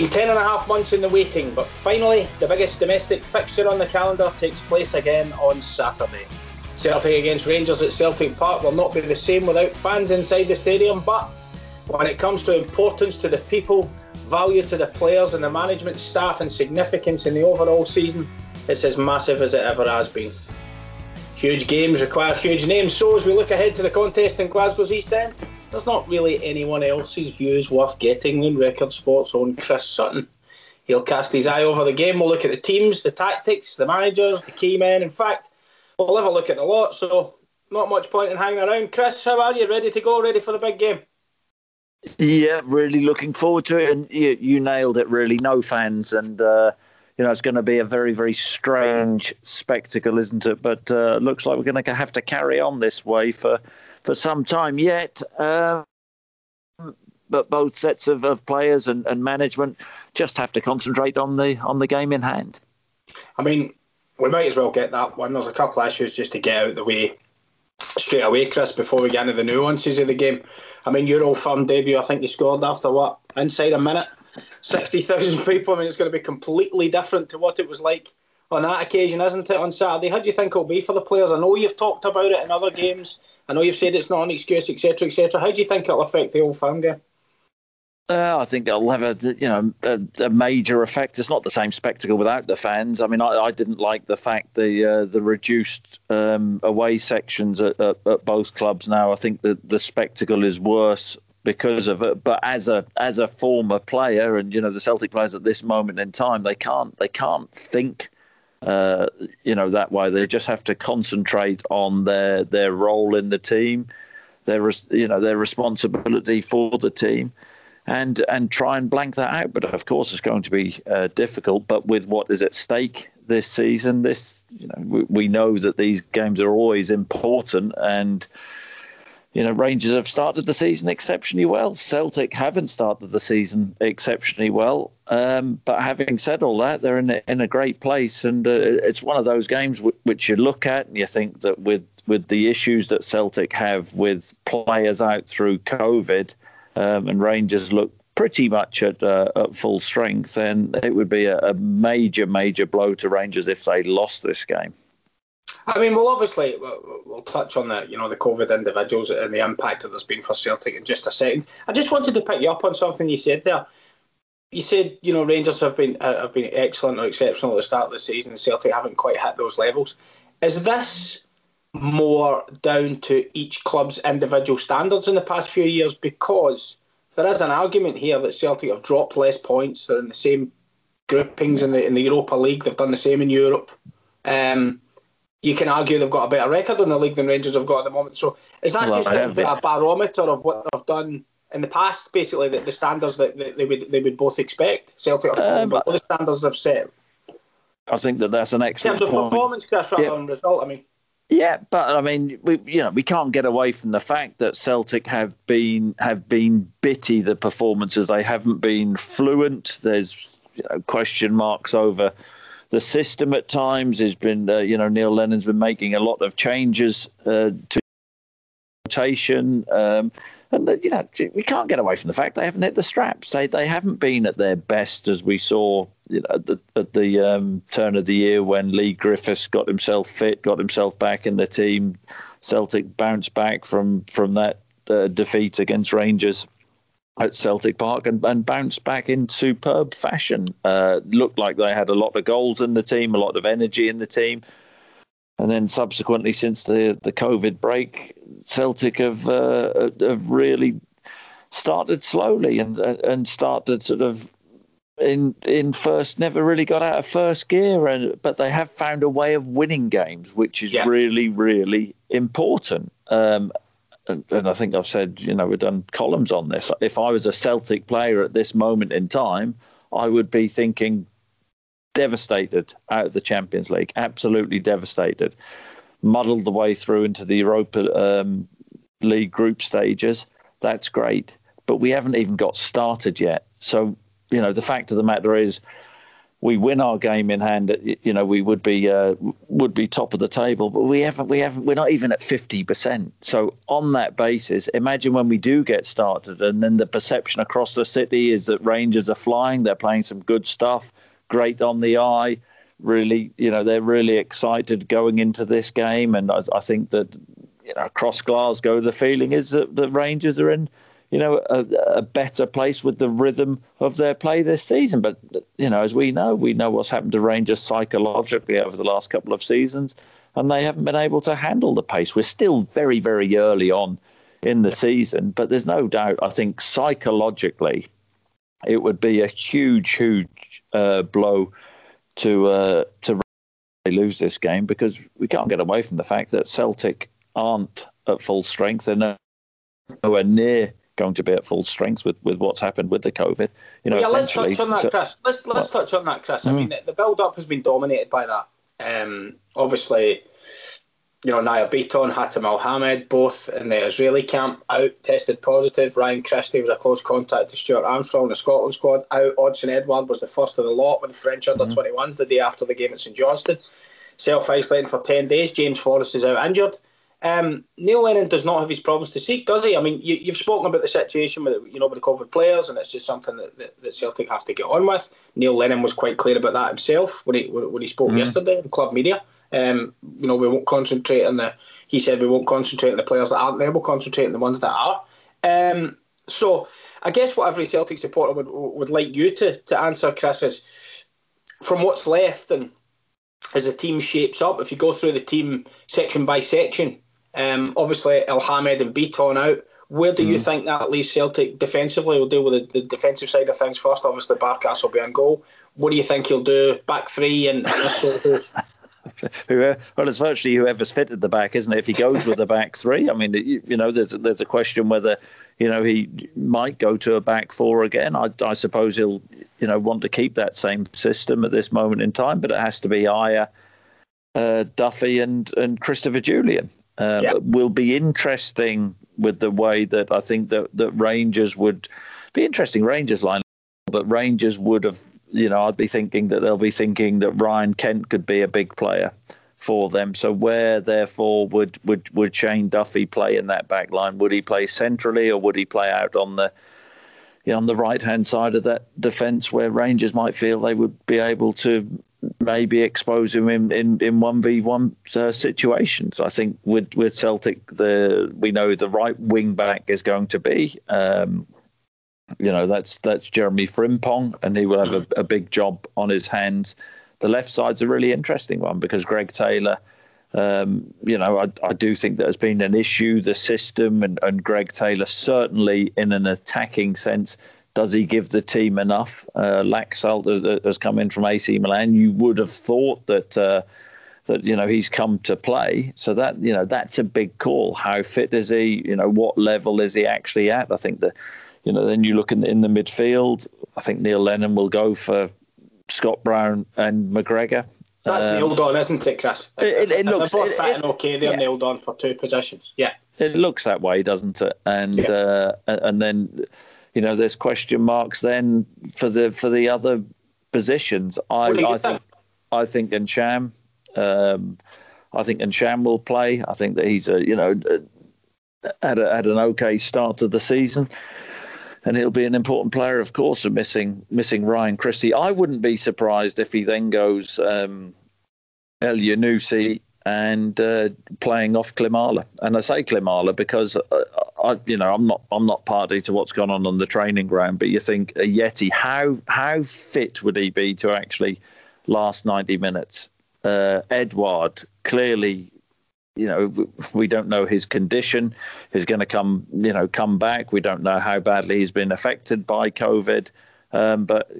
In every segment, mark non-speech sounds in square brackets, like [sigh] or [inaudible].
been 10 and a half months in the waiting, but finally, the biggest domestic fixture on the calendar takes place again on Saturday. Celtic against Rangers at Celtic Park will not be the same without fans inside the stadium, but when it comes to importance to the people, value to the players and the management staff, and significance in the overall season, it's as massive as it ever has been. Huge games require huge names, so as we look ahead to the contest in Glasgow's East End, there's not really anyone else's views worth getting than Record Sports own Chris Sutton. He'll cast his eye over the game. We'll look at the teams, the tactics, the managers, the key men. In fact, we'll have a look at the lot. So, not much point in hanging around. Chris, how are you? Ready to go? Ready for the big game? Yeah, really looking forward to it. And you, you nailed it, really. No fans. And, uh, you know, it's going to be a very, very strange spectacle, isn't it? But uh, looks like we're going to have to carry on this way for for some time yet. Um, but both sets of, of players and, and management just have to concentrate on the on the game in hand. I mean, we might as well get that one. There's a couple of issues just to get out of the way straight away, Chris, before we get into the nuances of the game. I mean, your old firm debut, I think you scored after what? Inside a minute? 60,000 [laughs] people. I mean, it's going to be completely different to what it was like on that occasion, isn't it, on Saturday? How do you think it'll be for the players? I know you've talked about it in other games I know you've said it's not an excuse, etc., etc. How do you think it'll affect the old firm game? Uh, I think it'll have a you know a, a, major effect. It's not the same spectacle without the fans. I mean, I, I didn't like the fact the uh, the reduced um, away sections at, at, at, both clubs. Now I think that the spectacle is worse because of it. But as a as a former player, and you know the Celtic players at this moment in time, they can't they can't think uh, you know, that way. They just have to concentrate on their their role in the team, their you know their responsibility for the team, and and try and blank that out. But of course, it's going to be uh, difficult. But with what is at stake this season, this you know we, we know that these games are always important and you know, Rangers have started the season exceptionally well. Celtic haven't started the season exceptionally well. Um, but having said all that, they're in a, in a great place, and uh, it's one of those games w- which you look at and you think that with with the issues that Celtic have with players out through COVID, um, and Rangers look pretty much at, uh, at full strength, then it would be a, a major, major blow to Rangers if they lost this game. I mean, we'll obviously we'll, we'll, touch on the you know the COVID individuals and the impact that there's been for Celtic in just a second. I just wanted to pick you up on something you said there. You said you know Rangers have been uh, have been excellent or exceptional at the start of the season, and Celtic haven't quite hit those levels. Is this more down to each club's individual standards in the past few years? Because there is an argument here that Celtic have dropped less points. They're in the same groupings in the in the Europa League. They've done the same in Europe. Um, you can argue they've got a better record in the league than Rangers have got at the moment. So is that well, just a, a, barometer of what they've done in the past? Basically, the, the standards that, that, they would they would both expect Celtic have um, the standards they've set. I think that that's an excellent in terms of performance, Chris, rather yeah. than result. I mean. Yeah, but I mean, we you know we can't get away from the fact that Celtic have been have been bitty the performances. They haven't been fluent. There's you know, question marks over the system at times. Has been, uh, you know, Neil Lennon's been making a lot of changes uh, to rotation. Um, and the, you know, we can't get away from the fact they haven't hit the straps. They they haven't been at their best as we saw you know, at the, at the um, turn of the year when Leigh Griffiths got himself fit, got himself back in the team. Celtic bounced back from from that uh, defeat against Rangers at Celtic Park and, and bounced back in superb fashion. Uh, looked like they had a lot of goals in the team, a lot of energy in the team. And then subsequently, since the, the COVID break, Celtic have uh, have really started slowly and and started sort of in in first never really got out of first gear and but they have found a way of winning games which is yeah. really really important um, and, I think I've said, you know, we've done columns on this. If I was a Celtic player at this moment in time, I would be thinking devastated out of the Champions League, absolutely devastated. Muddled the way through into the Europa um, League group stages. That's great, but we haven't even got started yet. So, you know, the fact of the matter is, we win our game in hand, you know, we would be uh, would be top of the table. But we haven't, we haven't, we're not even at fifty percent. So on that basis, imagine when we do get started, and then the perception across the city is that Rangers are flying. They're playing some good stuff, great on the eye. Really, you know, they're really excited going into this game, and I, I think that you know across Glasgow, the feeling is that the Rangers are in you know, a, a, better place with the rhythm of their play this season. But, you know, as we know, we know what's happened to Rangers psychologically over the last couple of seasons, and they haven't been able to handle the pace. We're still very, very early on in the season, but there's no doubt, I think, psychologically, it would be a huge, huge uh, blow to uh, to lose this game because we can't get away from the fact that Celtic aren't at full strength. They're nowhere near going to be at full strength with, with what's happened with the COVID. You know, yeah, let's touch on that, so, Chris. Let's let's touch on that, Chris. I mm. mean, the, the build up has been dominated by that. Um, obviously, you know, Nir Bitton, Hatem Elhamed, both in the Israeli camp, out tested positive. Ryan Christie was a close contact to Stuart Armstrong, the Scotland squad, out. Odsonne Edouard was the first of the lot with the French under 21s mm-hmm. the day after the game at St Johnstone. Self isolating for 10 days. James Forrest is out injured. Um, Neil Lennon does not have his problems to seek, does he? I mean, you, have spoken about the situation with you know with the COVID players, and it's just something that, that, that, Celtic have to get on with. Neil Lennon was quite clear about that himself when he when he spoke mm-hmm. yesterday in club media. Um, you know, we won't concentrate on the. He said we won't concentrate on the players that aren't there. We'll concentrate on the ones that are. Um, so I guess what every Celtic supporter would would like you to to answer, Chris, is from what's left and as the team shapes up. If you go through the team section by section um, obviously, Elhamed and Bitton out. Where do mm. you think that leaves Celtic defensively? We'll deal with the, the, defensive side of things first. Obviously, Barkas will be on goal. What do you think he'll do? Back three and [laughs] well, it's virtually whoever's fit at the back, isn't it? If he goes with the back three, I mean, you, you, know, there's there's a question whether you know he might go to a back four again. I, I suppose he'll you know want to keep that same system at this moment in time, but it has to be Ajer, uh, Duffy, and and Christopher Jullien. Uh, yep. Will be interesting with the way that I think that that Rangers would be interesting. Rangers line, but Rangers would have, you know, I'd be thinking that they'll be thinking that Ryan Kent could be a big player for them. So where therefore would would would Shane Duffy play in that back line? Would he play centrally or would he play out on the you know, on the right hand side of that defence where Rangers might feel they would be able to maybe expose him in in in one v one uh, situations. I think with with Celtic, the we know the right wing back is going to be. Um, you know that's that's Jeremy Frimpong, and he will have a, a, big job on his hands. The left side's a really interesting one because Greg Taylor, um, you know, I, I do think that has been an issue. The system and, and Greg Taylor certainly in an attacking sense does he give the team enough? Uh, Laxalt has come in from AC Milan. You would have thought that uh, that you know he's come to play. So that you know that's a big call. How fit is he? You know what level is he actually at? I think that you know then you look in the, in the midfield. I think Neil Lennon will go for Scott Brown and McGregor. That's um, nailed on, isn't it, Chris? It, it, it looks they're both it, fit and okay. They're yeah. nailed on for two positions. Yeah, it looks that way, doesn't it? And yeah. uh, and then you know, there's question marks then for the for the other positions. I, I think I think Ntcham, um, I think Ntcham will play. I think that he's a you know had a, had an okay start to the season. And he'll be an important player, of course, of missing missing Ryan Christie. I wouldn't be surprised if he then goes um, Elyounoussi and uh, playing off Klimala. And I say Klimala because uh, I, you know I'm not I'm not party to what's gone on on the training ground. But you think Ajeti, how how fit would he be to actually last 90 minutes? Uh, Edouard clearly. You know, we don't know his condition. He's going to come, you know, come back. We don't know how badly he's been affected by COVID. Um, but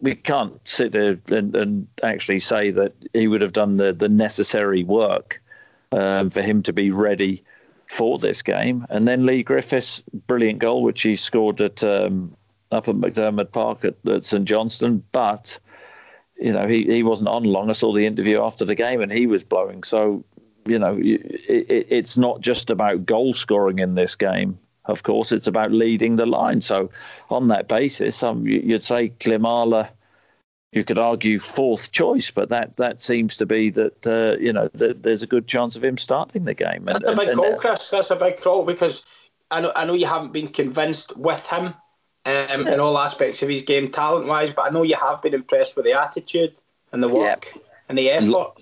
we can't sit there and, and, actually say that he would have done the, the necessary work um, for him to be ready for this game. And then Leigh Griffiths, brilliant goal, which he scored at um, up at McDiarmid Park at, at St Johnstone. But, you know, he, he wasn't on long. I saw the interview after the game and he was blowing. So, you know, it, it's not just about goal scoring in this game of course, it's about leading the line. So, on that basis, um, you'd say Klimala you could argue fourth choice, but that that seems to be that uh, you know that there's a good chance of him starting the game. That's and, a big and, call, Chris. That's a big call because I know I know you haven't been convinced with him um, yeah. in all aspects of his game, talent wise, but I know you have been impressed with the attitude and the work yeah. and the effort.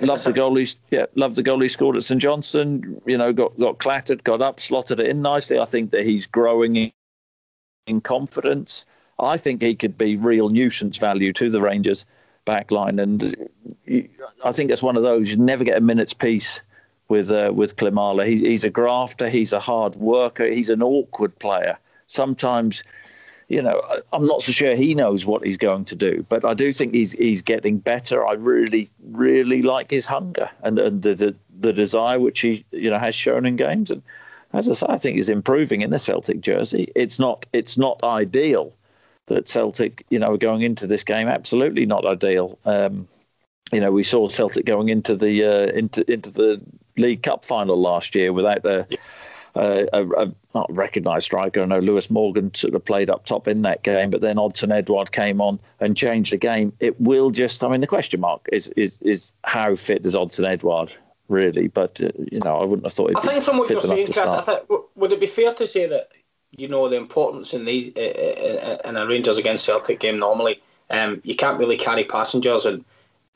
Love the goal he, yeah, love the goal he scored at St Johnstone. You know, got got clattered, got up, slotted it in nicely. I think that he's growing in, in confidence. I think he could be real nuisance value to the Rangers backline, and I think it's one of those you never get a minute's peace with uh, with Klimala. He, he's a grafter, he's a hard worker, he's an awkward player. Sometimes you know, I'm not so sure he knows what he's going to do, but I do think he's he's getting better. I really, really like his hunger and, and the, the, the desire which he you know has shown in games. And as I say, I think he's improving in the Celtic jersey. It's not it's not ideal that Celtic you know going into this game. Absolutely not ideal. Um, you know, we saw Celtic going into the uh, into into the League Cup final last year without the. Yeah uh, a, a, not recognised striker. I know Lewis Morgan sort of played up top in that game, but then Odsonne Edouard came on and changed the game. It will just, I mean, the question mark is is is how fit is Odsonne Edouard really? But uh, you know, I wouldn't have thought. It. I think from what you're saying, Chris, I think, would it be fair to say that you know the importance in these uh, in a Rangers against Celtic game normally, um, you can't really carry passengers and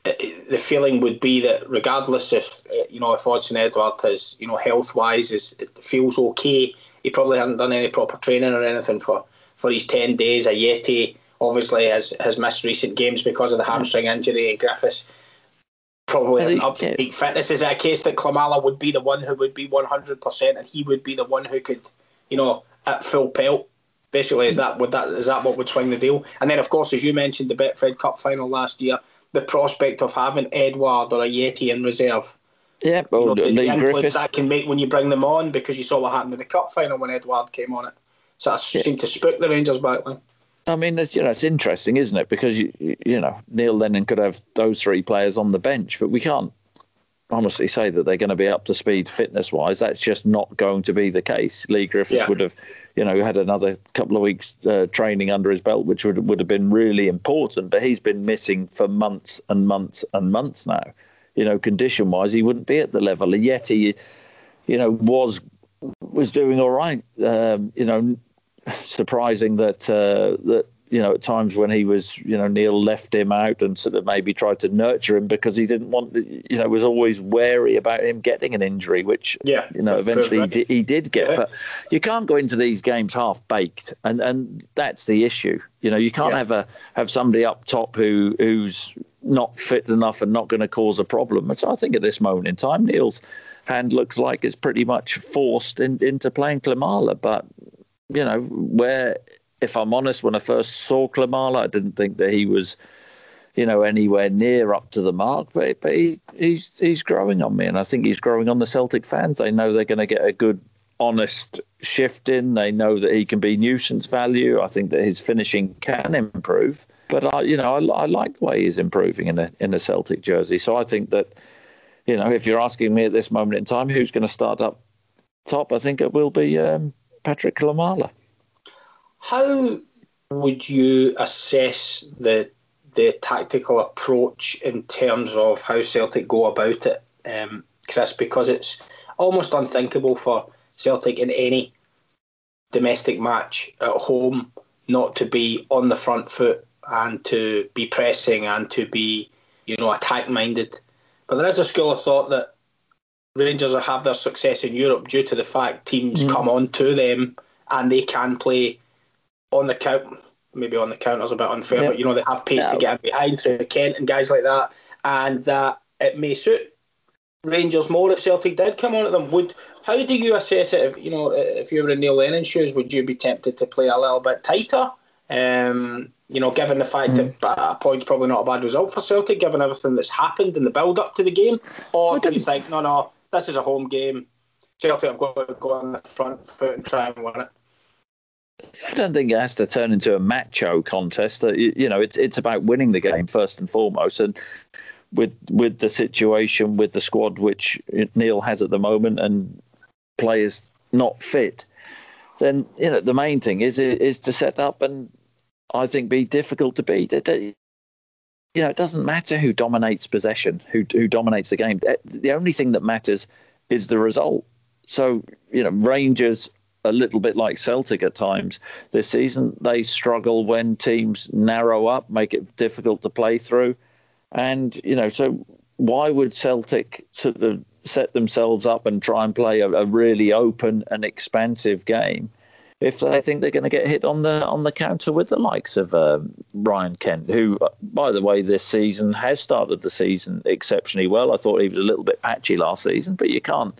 the feeling would be that regardless if you know if Odsonne Edouard is you know health wise is feels okay, he probably hasn't done any proper training or anything for for his ten days. Ajeti obviously has has missed recent games because of the hamstring injury, and Griffiths probably isn't up to peak fitness. Is it a case that Klimala would be the one who would be one hundred percent, and he would be the one who could you know at full pelt? Basically, is that would that is that what would swing the deal? And then, of course, as you mentioned, the Betfred Cup final last year the prospect of having Edouard or Ajeti in reserve. Yeah, well, you know, oh, the, the influence Griffiths. that can make when you bring them on because you saw what happened in the cup final when Edouard came on it. So that yeah. seemed to spook the Rangers back then. I mean, it's, you know, it's interesting, isn't it? Because you, you know, Neil Lennon could have those three players on the bench, but we can't honestly say that they're going to be up to speed fitness wise. That's just not going to be the case. Leigh Griffiths yeah. would have, you know, had another couple of weeks uh, training under his belt, which would would have been really important. But he's been missing for months and months and months now. You know, condition wise, he wouldn't be at the level. And yet he, you know, was was doing all right. Um, you know, surprising that uh, that you know, at times when he was, you know, Neil left him out and sort of maybe tried to nurture him because he didn't want, you know, was always wary about him getting an injury, which, yeah, you know, eventually he did, he did, get. Yeah. But you can't go into these games half baked, and and that's the issue. You know, you can't yeah. have a have somebody up top who who's not fit enough and not going to cause a problem. Which I think at this moment in time, Neil's hand looks like it's pretty much forced in, into playing Klimala, but you know where if I'm honest, when I first saw Klimala, I didn't think that he was, you know, anywhere near up to the mark. But but he, he's he's growing on me, and I think he's growing on the Celtic fans. They know they're going to get a good, honest shift in. They know that he can be nuisance value. I think that his finishing can improve. But I, you know, I, I like the way he's improving in a in a Celtic jersey. So I think that, you know, if you're asking me at this moment in time, who's going to start up top, I think it will be um, Patrick Klimala. How would you assess the the tactical approach in terms of how Celtic go about it, um, Chris? Because it's almost unthinkable for Celtic in any domestic match at home not to be on the front foot and to be pressing and to be, you know, attack minded. But there is a school of thought that Rangers have their success in Europe due to the fact teams mm. come on to them and they can play on the count, maybe on the counters a bit unfair, but you know they have pace to get in behind through Kent and guys like that, and that it may suit Rangers more if Celtic did come on at them. Would how do you assess it? If you know if you were in Neil Lennon's shoes, would you be tempted to play a little bit tighter? Um, you know, given the fact mm. that a point's probably not a bad result for Celtic, given everything that's happened in the build up to the game, or do you think no, no, this is a home game? Celtic have got to go on the front foot and try and win it. I don't think it has to turn into a macho contest. You know, it's it's about winning the game first and foremost. And with with the situation with the squad which Neil has at the moment and players not fit, then you know the main thing is is to set up and I think be difficult to beat. you know, it doesn't matter who dominates possession, who who dominates the game. Eh, the only thing that matters is the result. So, you know, Rangers a little bit like Celtic at times this season. They struggle when teams narrow up, make it difficult to play through. And, you know, so why would Celtic sort of set themselves up and try and play a, a really open and expansive game if they think they're going to get hit on the on the counter with the likes of uh, Ryan Kent, who, by the way, this season has started the season exceptionally well. I thought he was a little bit patchy last season, but you can't,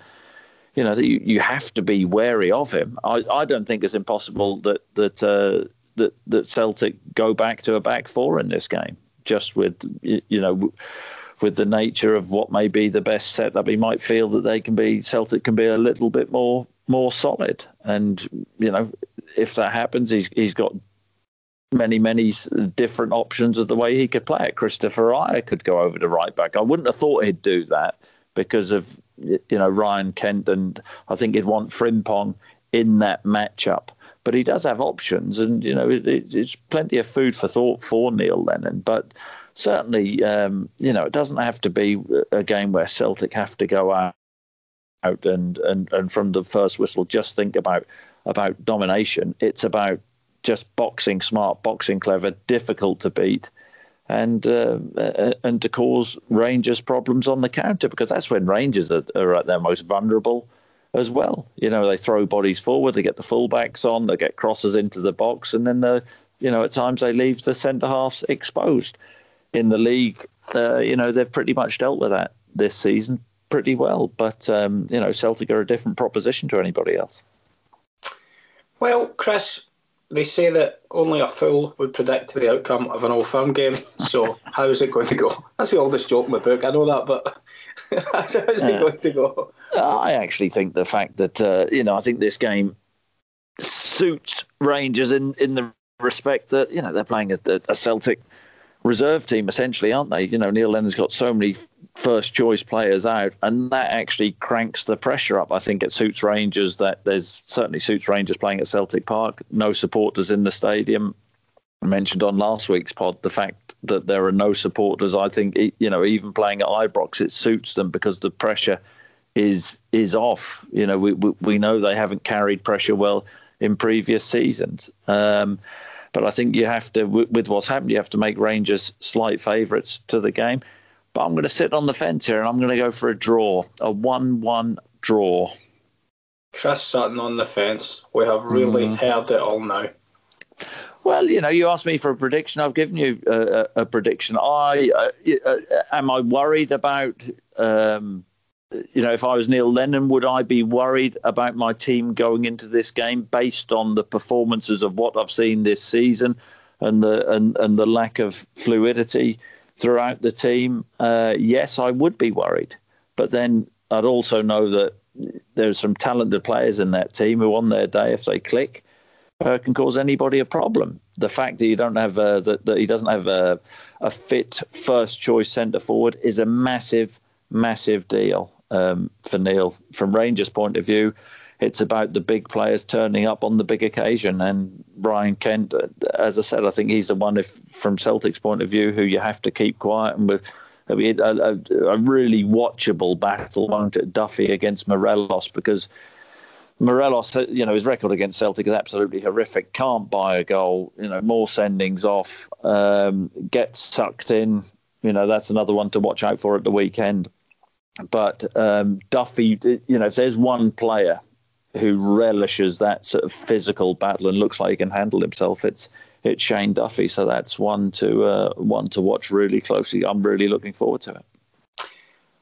you know, you, you have to be wary of him. I, I don't think it's impossible that that uh, that that Celtic go back to a back four in this game, just with you know with the nature of what may be the best setup, he might feel that they can be Celtic can be a little bit more more solid. And you know, if that happens, he's he's got many many different options of the way he could play it. Kristoffer Ajer could go over to right back. I wouldn't have thought he'd do that because of you know Ryan Kent, and I think he'd want Frimpong in that matchup. But he does have options, and you know it, it's plenty of food for thought for Neil Lennon. But certainly, um, you know, it doesn't have to be a game where Celtic have to go out out and, and, and from the first whistle just think about about domination. It's about just boxing smart, boxing clever, difficult to beat, and uh, and to cause Rangers problems on the counter because that's when Rangers are, are, at their most vulnerable as well. You know, they throw bodies forward, they get the fullbacks on, they get crosses into the box, and then the you know at times they leave the centre halves exposed in the league, uh, you know, they've pretty much dealt with that this season pretty well. But, um, you know, Celtic are a different proposition to anybody else. Well, Chris, they say that only a fool would predict the outcome of an old firm game. So, [laughs] how's it going to go? That's the oldest joke in the book. I know that, but how's, [laughs] how's it going to go? I actually think the fact that, uh, you know, I think this game suits Rangers in, in the respect that, you know, they're playing a, a Celtic reserve team essentially, aren't they? You know, Neil Lennon's got so many first choice players out, and that actually cranks the pressure up. I think it suits Rangers that there's certainly suits Rangers playing at Celtic Park. No supporters in the stadium. I mentioned on last week's pod the fact that there are no supporters. I think you know even playing at Ibrox it suits them because the pressure is is off. You know we we, we know they haven't carried pressure well in previous seasons. Um, but I think you have to, with what's happened, you have to make Rangers slight favourites to the game. But I'm going to sit on the fence here and I'm going to go for a draw, a 1 1 draw. Chris sitting on the fence. We have really mm. heard it all now. Well, you know, you asked me for a prediction. I've given you a, a, a prediction. I uh, uh, am I worried about um, you know, if I was Neil Lennon, would I be worried about my team going into this game based on the performances of what I've seen this season and the and, and the lack of fluidity throughout the team? Uh, yes, I would be worried. But then I'd also know that there's some talented players in that team who, on their day, if they click, uh, can cause anybody a problem. The fact that you don't have uh, that, that he doesn't have a, a fit first choice centre forward is a massive, massive deal um, for Neil. From Rangers' point of view, it's about the big players turning up on the big occasion. And Ryan Kent, uh, as I said, I think he's the one, if from Celtic's point of view, who you have to keep quiet and with. I mean, a, a, a really watchable battle, won't it, Duffy against Morelos, because Morelos, uh, you know, his record against Celtic is absolutely horrific. Can't buy a goal. You know, more sendings off. Um, gets sucked in. You know, that's another one to watch out for at the weekend. But um, Duffy, you know, if there's one player who relishes that sort of physical battle and looks like he can handle himself, it's it's Shane Duffy. So that's one to uh, one to watch really closely. I'm really looking forward to it.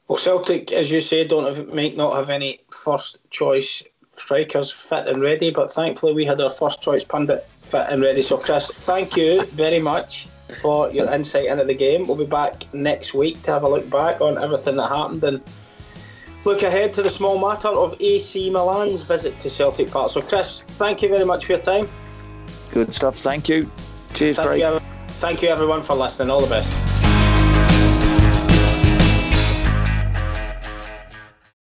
Well, Celtic, as you say, don't have, might not have any first choice strikers fit and ready, but thankfully we had our first choice pundit fit and ready. So, Chris, thank you very much for your insight into the game. We'll be back next week to have a look back on everything that happened and look ahead to the small matter of AC Milan's visit to Celtic Park. So, Chris, thank you very much for your time. Good stuff. Thank you. Cheers, thank Craig. You, thank you, everyone, for listening. All the best.